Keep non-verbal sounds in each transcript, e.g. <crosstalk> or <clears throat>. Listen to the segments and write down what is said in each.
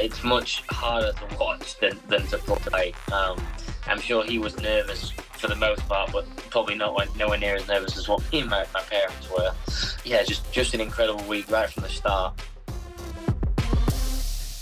it's much harder to watch than, than to play. Um, I'm sure he was nervous for the most part, but probably not like, nowhere near as nervous as what <laughs> me and my, my parents were. Yeah, just just an incredible week right from the start.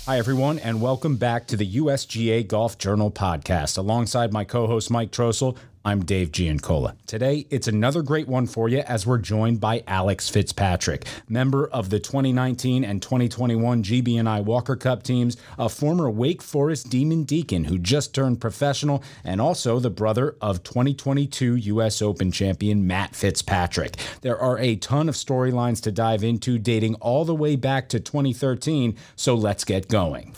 Hi, everyone, and welcome back to the USGA Golf Journal podcast. Alongside my co host Mike Trostel, I'm Dave Giancola. Today, it's another great one for you as we're joined by Alex Fitzpatrick, member of the 2019 and 2021 GBNI Walker Cup teams, a former Wake Forest Demon Deacon who just turned professional, and also the brother of 2022 U.S. Open champion Matt Fitzpatrick. There are a ton of storylines to dive into dating all the way back to 2013, so let's get going.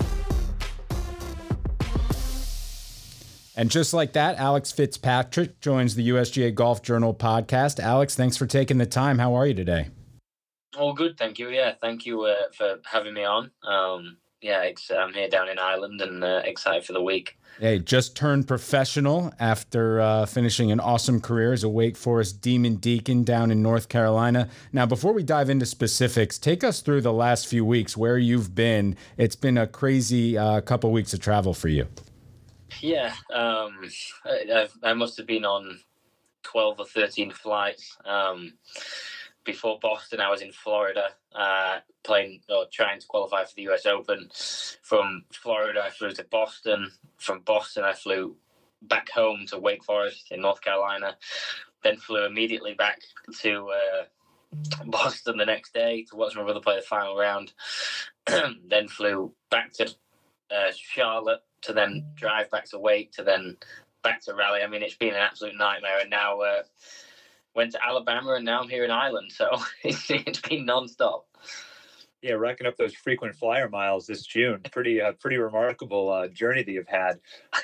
And just like that, Alex Fitzpatrick joins the USGA Golf Journal podcast. Alex, thanks for taking the time. How are you today? All good, thank you. Yeah, thank you uh, for having me on. Um, yeah, it's, I'm here down in Ireland and uh, excited for the week. Hey, just turned professional after uh, finishing an awesome career as a Wake Forest Demon Deacon down in North Carolina. Now, before we dive into specifics, take us through the last few weeks where you've been. It's been a crazy uh, couple weeks of travel for you. Yeah, um, I, I, must have been on 12 or 13 flights. Um, before Boston, I was in Florida uh, playing or trying to qualify for the US Open. From Florida, I flew to Boston. From Boston, I flew back home to Wake Forest in North Carolina. Then flew immediately back to uh, Boston the next day to watch my brother play the final round. <clears throat> then flew back to uh, Charlotte to then drive back to Wake to then back to Raleigh. I mean, it's been an absolute nightmare. And now uh, went to Alabama, and now I'm here in Ireland. So <laughs> it's, it's been nonstop. Yeah, racking up those frequent flyer miles this June. Pretty, uh, pretty remarkable uh, journey that you've had.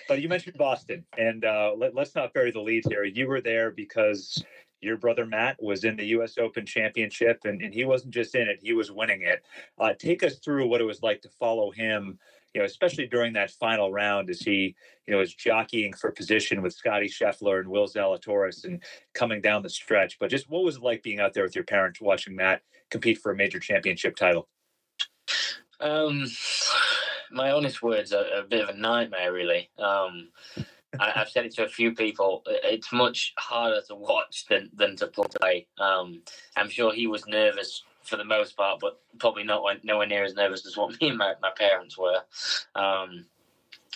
But you mentioned Boston, and uh, let, us not bury the lead here. You were there because your brother Matt was in the U.S. Open Championship, and, and he wasn't just in it; he was winning it. Uh, take us through what it was like to follow him you know, especially during that final round as he, you know, was jockeying for position with Scotty Scheffler and Will Zalatoris and coming down the stretch. But just what was it like being out there with your parents watching Matt compete for a major championship title? Um, my honest words are a bit of a nightmare, really. Um, I, have said it to a few people. It's much harder to watch than than to play. Um, I'm sure he was nervous for the most part, but probably not nowhere near as nervous as what <laughs> me and my, my parents were. Um,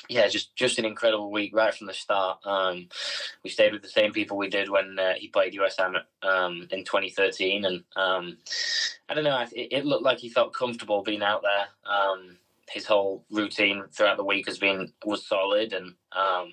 yeah, just just an incredible week right from the start. Um, we stayed with the same people we did when uh, he played U.S. Am um, in 2013, and um, I don't know. It, it, looked like he felt comfortable being out there. Um, his whole routine throughout the week has been was solid, and um,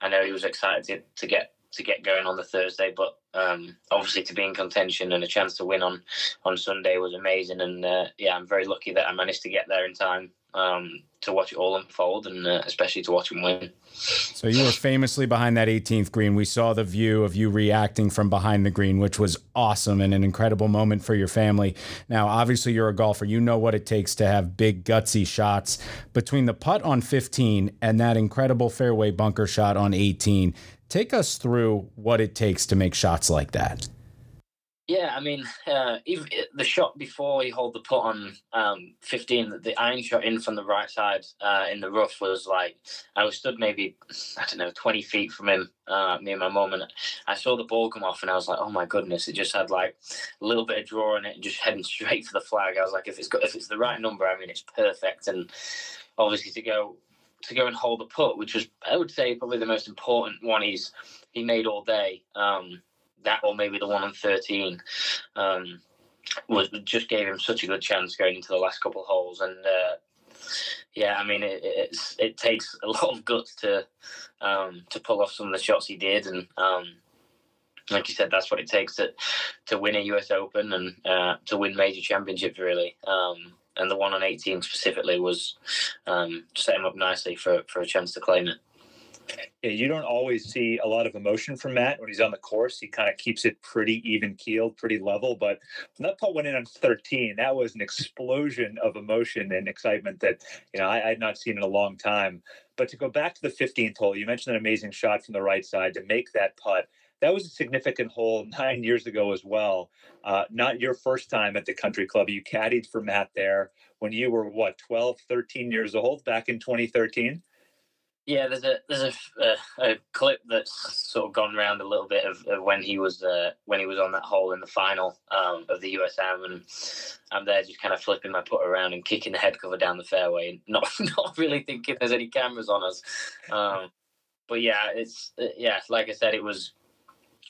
I know he was excited to, to get to get going on the Thursday. But um, obviously, to be in contention and a chance to win on on Sunday was amazing. And uh, yeah, I'm very lucky that I managed to get there in time um, to watch it all unfold, and uh, especially to watch him win. So you were famously behind that 18th green. We saw the view of you reacting from behind the green, which was awesome and an incredible moment for your family. Now, obviously, you're a golfer. You know what it takes to have big, gutsy shots. Between the putt on 15 and that incredible fairway bunker shot on 18, Take us through what it takes to make shots like that. Yeah, I mean, uh, the shot before he holed the putt on um, 15, the iron shot in from the right side uh, in the rough was like, I was stood maybe, I don't know, 20 feet from him, uh, me and my mum, and I saw the ball come off and I was like, oh my goodness, it just had like a little bit of draw in it and just <laughs> heading straight for the flag. I was like, if it's got, if it's the right number, I mean, it's perfect. And obviously to go to go and hold the putt, which was I would say probably the most important one he's he made all day. Um, that or maybe the one on thirteen um, was just gave him such a good chance going into the last couple of holes, and uh, yeah, I mean it, it's it takes a <laughs> lot of guts to um, to pull off some of the shots he did, and um, like you said, that's what it takes to to win a U.S. Open and uh, to win major championships. Really, um, and the one on 18 specifically was um, set him up nicely for, for a chance to claim it. Yeah, you don't always see a lot of emotion from Matt when he's on the course. He kind of keeps it pretty even keeled, pretty level. But when that putt went in on 13, that was an explosion of emotion and excitement that you know I, I had not seen in a long time. But to go back to the 15th hole, you mentioned an amazing shot from the right side to make that putt. That was a significant hole <laughs> nine years ago as well. Uh, not your first time at the country club. You caddied for Matt there when you were what 12, 13 years old back in 2013. Yeah, there's a there's a, a, a, clip that's sort of gone around a little bit of, of when he was uh, when he was on that hole in the final um, of the U.S. Am, and I'm there just kind of flipping my putt around and kicking the head cover down the fairway, and <laughs> not not really thinking there's any cameras on us. Um, but yeah, it's uh, yeah, like I said, it was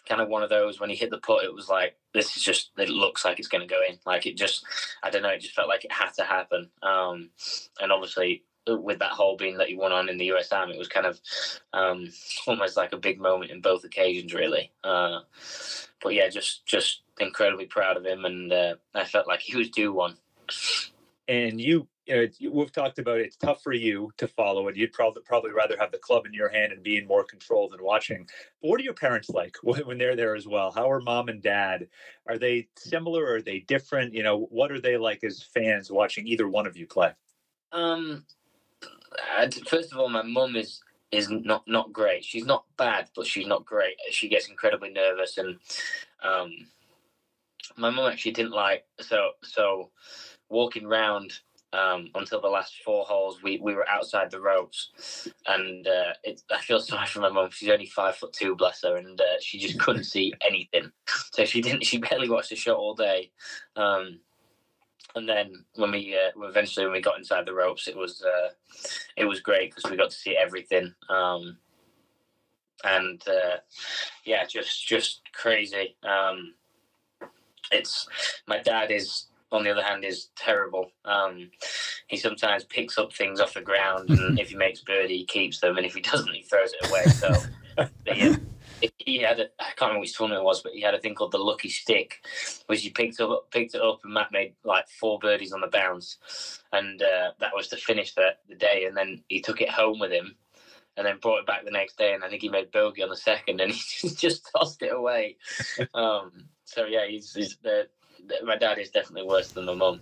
kind of one of those when he hit the putt, it was like this is just it looks like it's going to go in. Like it just I don't know, it just felt like it had to happen. Um, and obviously with that hole being that he won on in the U.S. Am, it was kind of um, almost like a big moment in both occasions, really. Uh, but yeah, just just incredibly proud of him, and uh, I felt like he was due one. And you, you know, we've talked about it. it's tough for you to follow it. You'd probably probably rather have the club in your hand and be in more control than watching. But what are your parents like <laughs> when they're there as well? How are mom and dad? Are they similar? Or are they different? You know, what are they like as fans watching either one of you play? Um, first of all, my mum is is not not great. She's not bad, but she's not great. She gets incredibly nervous, and um, my mum actually didn't like so so walking around um, until the last four holes. We we were outside the ropes, and uh, it, I feel sorry for my mum. She's only five foot two, bless her, and uh, she just couldn't see <laughs> anything. So she didn't. She barely watched the shot all day. Um, and then when we uh, eventually when we got inside the ropes, it was uh, it was great because we got to see everything. Um, and uh, yeah, just just crazy. Um, it's my dad is on the other hand is terrible. Um, he sometimes picks up things off the ground, and <laughs> if he makes birdie, he keeps them, and if he doesn't, he throws it away. So. <laughs> yeah, he had a, I can't remember which tournament it was, but he had a thing called the lucky stick, which he picked up picked it up and Matt made like four birdies on the bounce, and uh, that was to finish the the day. And then he took it home with him, and then brought it back the next day. And I think he made bogey on the second, and he <laughs> just tossed it away. um, so yeah, he's, he's the, my dad is definitely worse than my mum.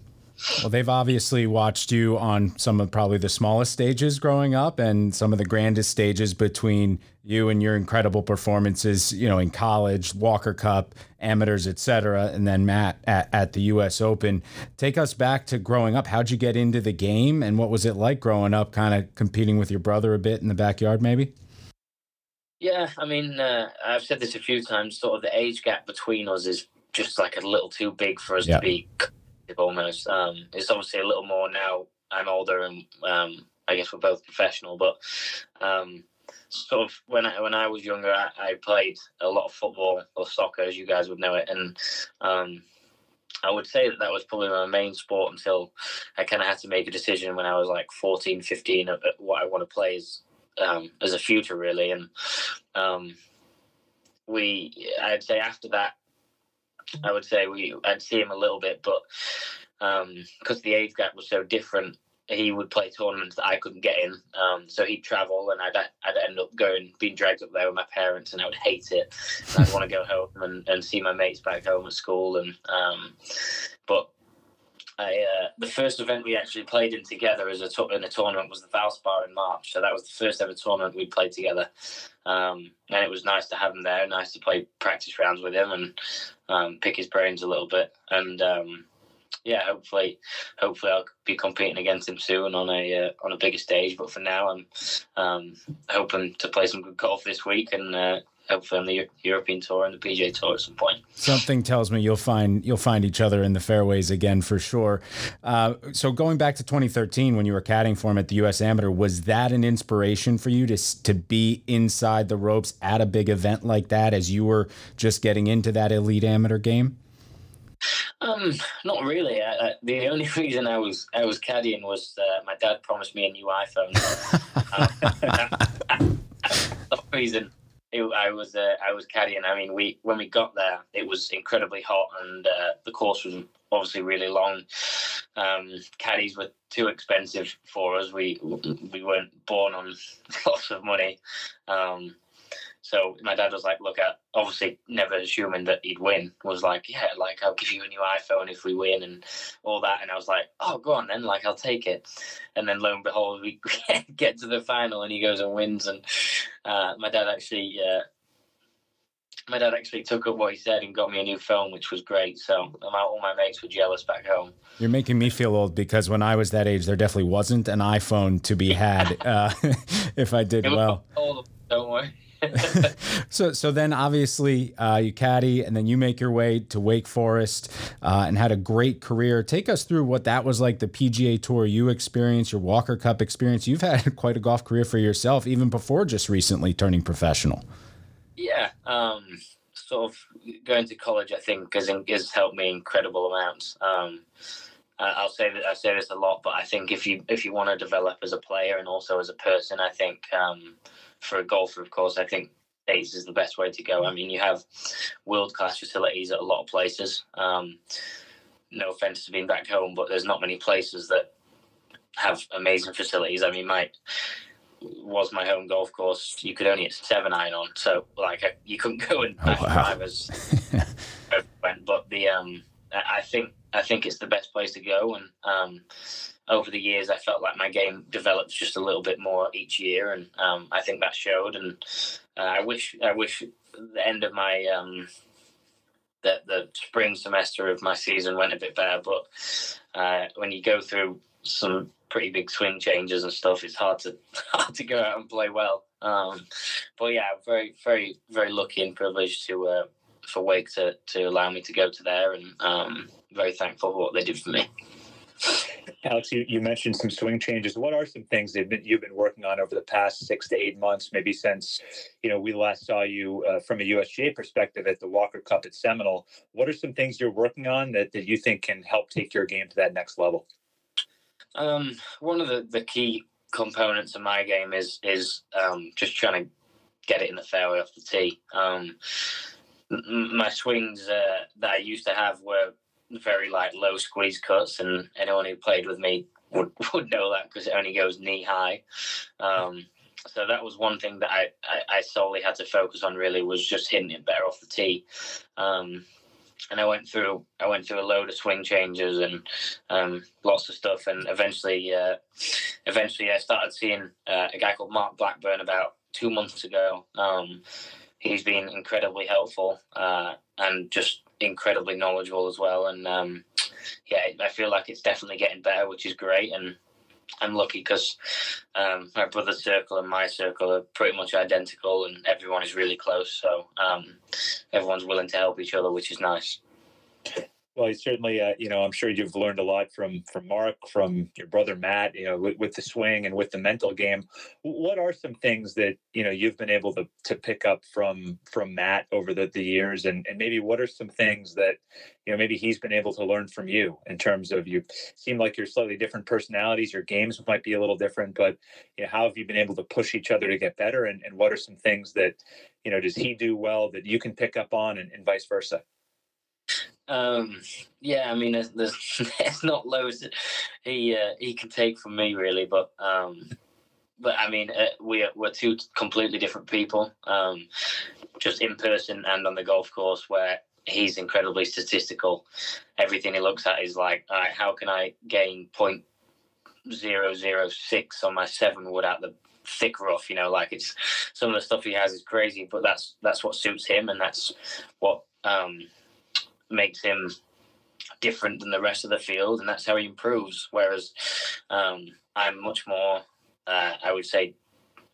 Well, they've obviously watched you on some of probably the smallest stages growing up and some of the grandest stages between you and your incredible performances, you know, in college, Walker Cup, amateurs, etc., and then Matt at, at the US Open. Take us back to growing up. How'd you get into the game and what was it like growing up, kind of competing with your brother a bit in the backyard, maybe? Yeah, I mean, uh, I've said this a few times, sort of the age gap between us is just like a little too big for us yep. to be almost. Um, it's obviously a little more now. I'm older, and um, I guess we're both professional. But um, sort of when I when I was younger, I, I, played a lot of football or soccer, as you guys would know it, and um, I would say that that was probably my main sport until I kind of had to make a decision when I was like 14, 15 of what I want to play as um, as a future, really. And um, we, I'd say after that, I would say we I'd see him a little bit, but because um, the age gap was so different, he would play tournaments that I couldn't get in. Um, so he'd travel, and I'd I'd end up going being dragged up there with my parents, and I would hate it. I'd want to go home and, and see my mates back home at school, and um, but I, uh, the first event we actually played in together as a t- in a tournament was the Valspar in March. So that was the first ever tournament we played together, um, and it was nice to have him there. Nice to play practice rounds with him and um, pick his brains a little bit. And um, yeah, hopefully, hopefully I'll be competing against him soon on a uh, on a bigger stage. But for now, I'm um, hoping to play some good golf this week and uh, hopefully on the European Tour and the PGA Tour at some point. Something tells me you'll find you'll find each other in the fairways again for sure. Uh, so going back to 2013 when you were caddying for him at the U.S. Amateur, was that an inspiration for you to to be inside the ropes at a big event like that as you were just getting into that elite amateur game? Um, not really. I, I, the only <laughs> reason I was I was caddying was uh, my dad promised me a new iPhone. <laughs> uh, <laughs> the reason it, I was uh, I was caddying. I mean, we when we got there, it was incredibly hot, and uh, the course was obviously really long. Um, caddies were too expensive for us. We we weren't born on <laughs> lots of money. Um, so my dad was like, look at obviously never assuming that he'd win, was like, yeah, like I'll give you a new iPhone if we win and all that. And I was like, oh, go on then, like I'll take it. And then lo and behold, we <laughs> get to the final and he goes and wins. And uh, my dad actually uh, my dad actually took up what he said and got me a new phone, which was great. So all my mates were jealous back home. You're making me feel old because when I was that age, there definitely wasn't an iPhone to be had uh, <laughs> if I did well. Old, don't worry. So so then obviously uh, you caddy and then you make your way to Wake Forest uh, and had a great career. Take us through what that was like the PGA Tour you experienced, your Walker Cup experience. You've had <laughs> quite a golf career for yourself even before just recently turning professional. Yeah, um, sort of going to college I think has has helped me incredible amounts. Um, I'll say that I say this a lot, but I think if you if you want to develop as a player and also as a person, I think um, for a golfer, of course, I think States is the best way to go. I mean, you have world class facilities at a lot of places. Um, no offense to being back home, but there's not many places that have amazing facilities. I mean, my was my home golf course. You could only hit seven iron on, so like you couldn't <laughs> go and back oh, wow. <laughs> went. But the um, I think I think it's the best place to go, and um, over the years, I felt like my game developed just a little bit more each year, and um, I think that showed. And uh, I wish, I wish the end of my um, the the spring semester of my season went a bit better. But uh, when you go through some pretty big swing changes and stuff, it's hard to <laughs> hard to go out and play well. Um, but yeah, very, very, very lucky and privileged to uh, for Wake to to allow me to go to there, and um, very thankful for what they did for me. Alex, you, you mentioned some swing changes. What are some things that you've been working on over the past six to eight months, maybe since you know we last saw you uh, from a USGA perspective at the Walker Cup at Seminole? What are some things you're working on that, that you think can help take your game to that next level? Um, one of the, the key components of my game is is um, just trying to get it in the fairway off the tee. Um, my swings uh, that I used to have were very like low squeeze cuts, and anyone who played with me would, <laughs> would know that because it only goes knee high. Um, so that was one thing that I, I, I, solely had to focus on. Really, was just hitting it better off the tee. Um, and I went through I went through a load of swing changes and um, lots of stuff, and eventually uh, eventually I started seeing uh, a guy called Mark Blackburn about two months ago. Um, he's been incredibly helpful uh, and just incredibly knowledgeable as well. And um, yeah, I feel like it's definitely getting better, which is great. And I'm lucky because um, my brother's circle and my circle are pretty much identical, and everyone is really close. So um, everyone's willing to help each other, which is nice. Well, certainly, uh, you know, I'm sure you've learned a lot from from Mark, from your brother Matt, you know, with, with, the swing and with the mental game. What are some things that you know you've been able to to pick up from from Matt over the, the years, and and maybe what are some things that you know maybe he's been able to learn from you in terms of you seem like you're slightly different personalities, your games might be a little different, but you know, how have you been able to push each other to get better, and and what are some things that you know does he do well that you can pick up on, and, and vice versa. Um, yeah, I mean, there's, there's, <laughs> there's not loads he uh, he can take from me really, but um, but I mean, uh, we're we're two completely different people, um, just in person and on the golf course. Where he's incredibly statistical, everything he looks at is like, all right, how can I gain point zero zero six on my seven wood out the thick rough? You know, like it's some of the stuff he has is crazy, but that's that's what suits him, and that's what um makes him different than the rest of the field, and that's how he improves. Whereas um, I'm much more, uh, I would say,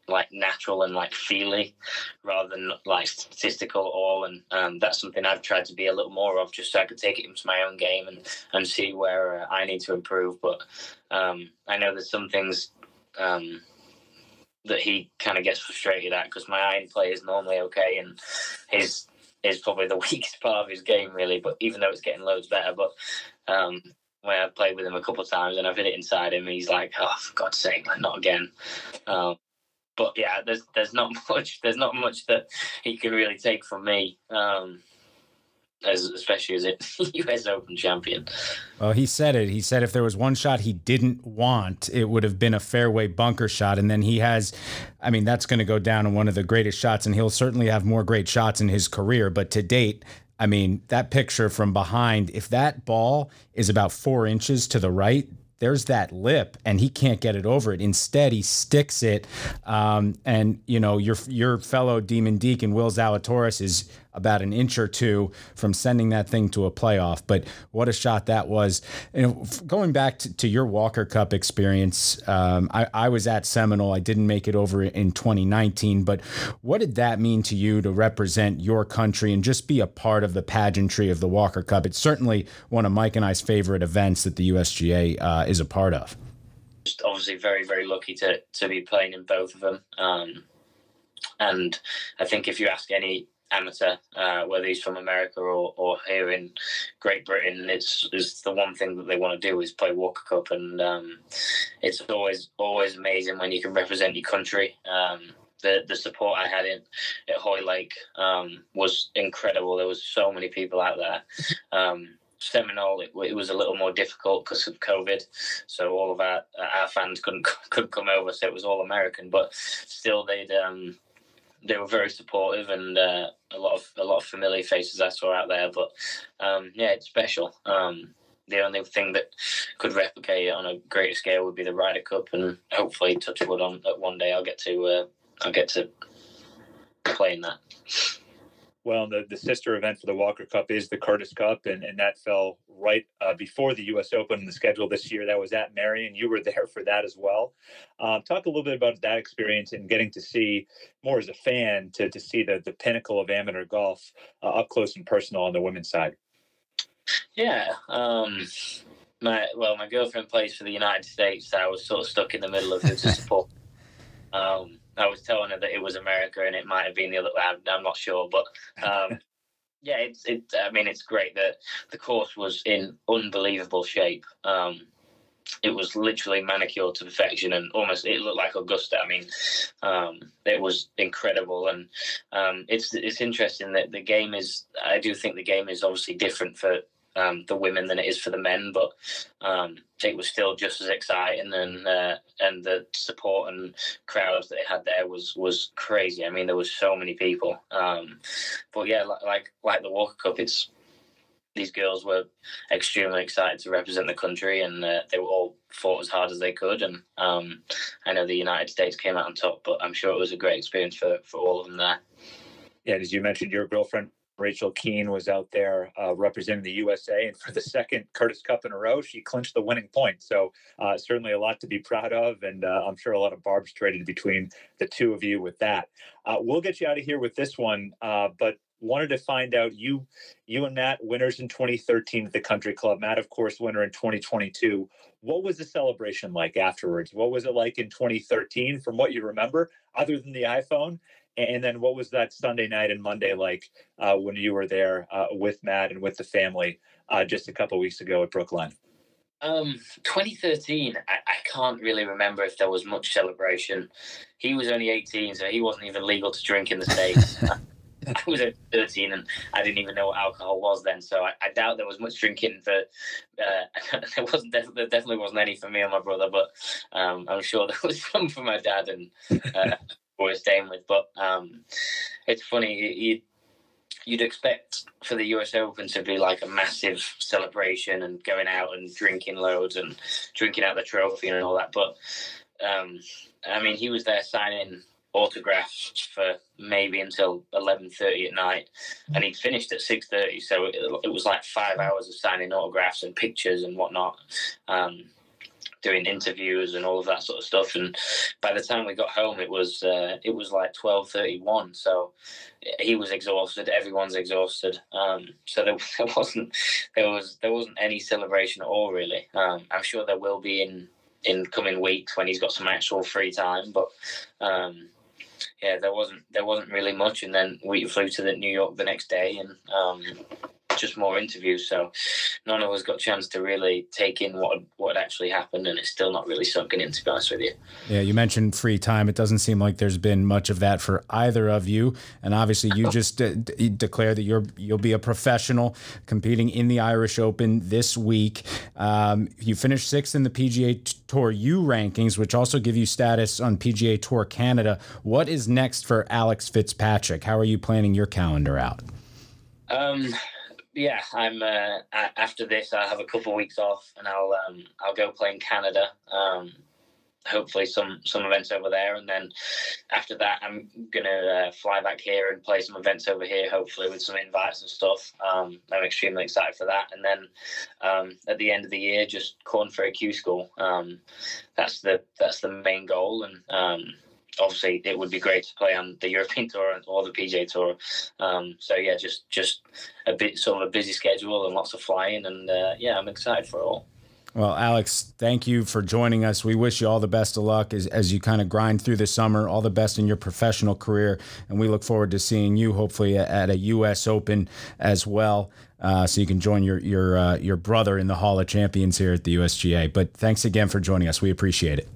like natural and like feely rather than like statistical at all and um, that's something I've tried to be a little more of just so I could take it into my own game and and see where uh, I need to improve but um, I know there's some things um, that he kind of gets frustrated at because my iron play is normally okay and his is probably the <laughs> weakest part of his game, really. But even though it's getting loads better, but um, when I played with him a couple of times and I've hit it inside him, he's like, "Oh, for God's sake, like, not again." Um, but yeah, there's there's not <laughs> much there's not much that he can really take from me. Um, as especially as a <laughs> U.S. Open champion. Well, he said it. He said if there was one shot he didn't want, it would have been a fairway bunker shot. And then he has, I mean, that's going to go down in one of the greatest shots, and he'll certainly have more great shots in his career. But to date, I mean, that picture from behind, if that ball is about four inches to the right, there's that lip and he can't get it over it. Instead, he sticks it. Um, and, you know, your your fellow Demon Deacon, Will Zalatoris, is about an inch or two from sending that thing to a playoff. But what a shot that was! And going back to, to your Walker Cup experience, um, I, I was at Seminole. I didn't make it over in 2019, but what did that mean to you to represent your country and just be a part of the pageantry of the Walker Cup? It's certainly one of Mike and I's favorite events that the USGA uh, is a part of. Just obviously very very lucky to to be playing in both of them. Um, and I think if you ask any amateur, uh, whether he's from America or, or here in Great Britain, it's, it's the one thing that they want to do is play Walker Cup, and um, it's always always amazing when you can represent your country. Um, the the support I had in at Hoylake um, was incredible. There was so many people out there. Um, Seminole, it, it, was a little more difficult because of COVID, so all of our our fans couldn't <laughs> couldn't come over, so it was all American. But still, they'd um, they were very supportive and uh, a lot of a lot of familiar faces I saw out there. But um, yeah, it's special. Um, the only thing that could replicate it on a greater scale would be the Ryder Cup, and hopefully, touch wood on that one day I'll get to uh, I'll get to play in that. Well, the, the sister event for the Walker Cup is the Curtis Cup, and, and that fell right uh, before the U.S. Open in the schedule this year. That was at Merion. You were there for that as well. Um, talk a little bit about that experience and getting to see more as a fan to, to see the, the pinnacle of amateur golf uh, up close and personal on the women's side. Yeah. Um, my well, my girlfriend plays for the United States. So I was sort of stuck in the middle of who to support. <laughs> Um, I was telling her that it was America and it might have been the other. I'm, I'm not sure, but um, <laughs> yeah, it's it. I mean, it's great that the course was in unbelievable shape. Um, it was literally manicured to perfection and almost it looked like Augusta. I mean, um, it was incredible, and um, it's it's interesting that the game is. I do think the game is obviously different for um, the women than it is for the men, but um, it was still just as exciting, and uh, and the support and crowds that they had there was was crazy. I mean, there was so many people. Um, but yeah, like, like like the Walker Cup, it's these girls were extremely excited to represent the country, and uh, they were all fought as hard as they could. And um, I know the United States came out on top, but I'm sure it was a great experience for for all of them there. Yeah, as you mentioned, your girlfriend Rachel Kuehn was out there uh, representing the USA, and for the second Curtis Cup in a row, she clinched the winning point. So uh, certainly a lot to be proud of, and uh, I'm sure a lot of barbs traded between the two of you with that. Uh, we'll get you out of here with this one, uh, but wanted to find out you, you and Matt winners in 2013 at the Country Club. Matt, of course, winner in 2022. What was the celebration like afterwards? What was it like in 2013, from what you remember, other than the iPhone? And then what was that Sunday night and Monday like uh, when you were there uh, with Matt and with the family uh, just a couple weeks ago at Brookline? Um, 2013, I, I, can't really remember if there was much celebration. He was only 18, so he wasn't even legal to drink in the States. <laughs> <laughs> I was 13 and I didn't even know what alcohol was then, so I, I doubt there was much drinking for. Uh, <laughs> there wasn't there definitely wasn't any for me and my brother, but um, I'm sure there was some for my dad and uh, we're staying with. But um, it's funny, you, you'd expect for the US Open to be like a massive celebration and going out and drinking loads and drinking out the trophy and all that. But um, I mean, he was there signing autographs for maybe until 11.30 at night and he'd finished at 6.30 so it, it, was like five hours of signing autographs and pictures and whatnot um, doing interviews and all of that sort of stuff. And by the time we got home, it was uh, it was like twelve thirty one. So he was exhausted. Everyone's exhausted. Um, so there, <laughs> there, wasn't there was there wasn't any celebration at all really. Um, I'm sure there will be in in coming weeks when he's got some actual free time, but. Um, yeah, there wasn't there wasn't really much, and then we flew to the New York the next day, and um, just more interviews. So none of us got a chance to really take in what what actually happened, and it's still not really sunken in. To be honest with you. Yeah, you mentioned free time. It doesn't seem like there's been much of that for either of you, and obviously you <laughs> just de- de- declare that you're you'll be a professional competing in the Irish Open this week. Um, you finished sixth in the PGA Tour U rankings, which also give you status on PGA Tour Canada. What is next for Alex Fitzpatrick? How are you planning your calendar out? Um, yeah, I'm. Uh, after this, I have a couple of weeks off, and I'll um, I'll go play in Canada. Um, hopefully some some events over there, and then after that, I'm gonna uh, fly back here and play some events over here, hopefully with some invites and stuff. Um, I'm extremely excited for that, and then um, at the end of the year, just Korn Ferry Q School. Um, that's the that's the main goal, and um, obviously it would be great to play on the European <laughs> Tour or the PGA Tour. Um, so yeah, just just a bit sort of a busy schedule and lots of flying, and uh, yeah, I'm excited for it all. Well, Alex, thank you for joining us. We wish you all the best of luck as, as you kind of grind through the summer. All the best in your professional career, and we look forward to seeing you hopefully at a U.S. Open as well. Uh, so you can join your your uh, your brother in the Hall of Champions here at the USGA. But thanks again for joining us. We appreciate it.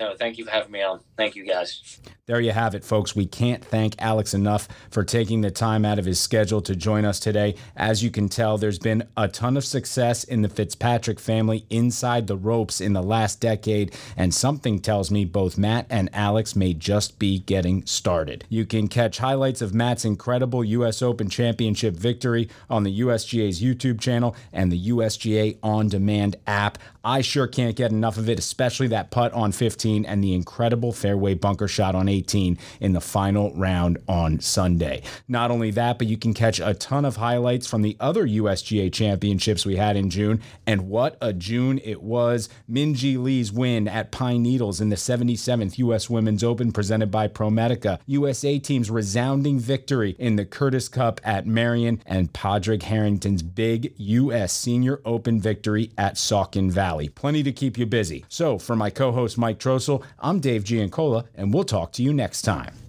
No, thank you for having me on. Thank you, guys. There you have it, folks. We can't thank Alex enough for taking the time out of his schedule to join us today. As you can tell, there's been a ton of success in the Fitzpatrick family inside the ropes in the last decade, and something tells me both Matt and Alex may just be getting started. You can catch highlights of Matt's incredible U.S. Open Championship victory on the USGA's YouTube channel and the USGA On Demand app. I sure can't get enough of it, especially that putt on 15 and the incredible fairway bunker shot on 18 in the final round on Sunday. Not only that, but you can catch a ton of highlights from the other USGA championships we had in June. And what a June it was! Minjee Lee's win at Pine Needles in the 77th U.S. Women's Open presented by ProMedica. USA team's resounding victory in the Curtis Cup at Merion and Padraig Harrington's big U.S. Senior Open victory at Saucon Valley. Plenty to keep you busy. So, for my co host Mike I'm Dave Giancola, and we'll talk to you next time.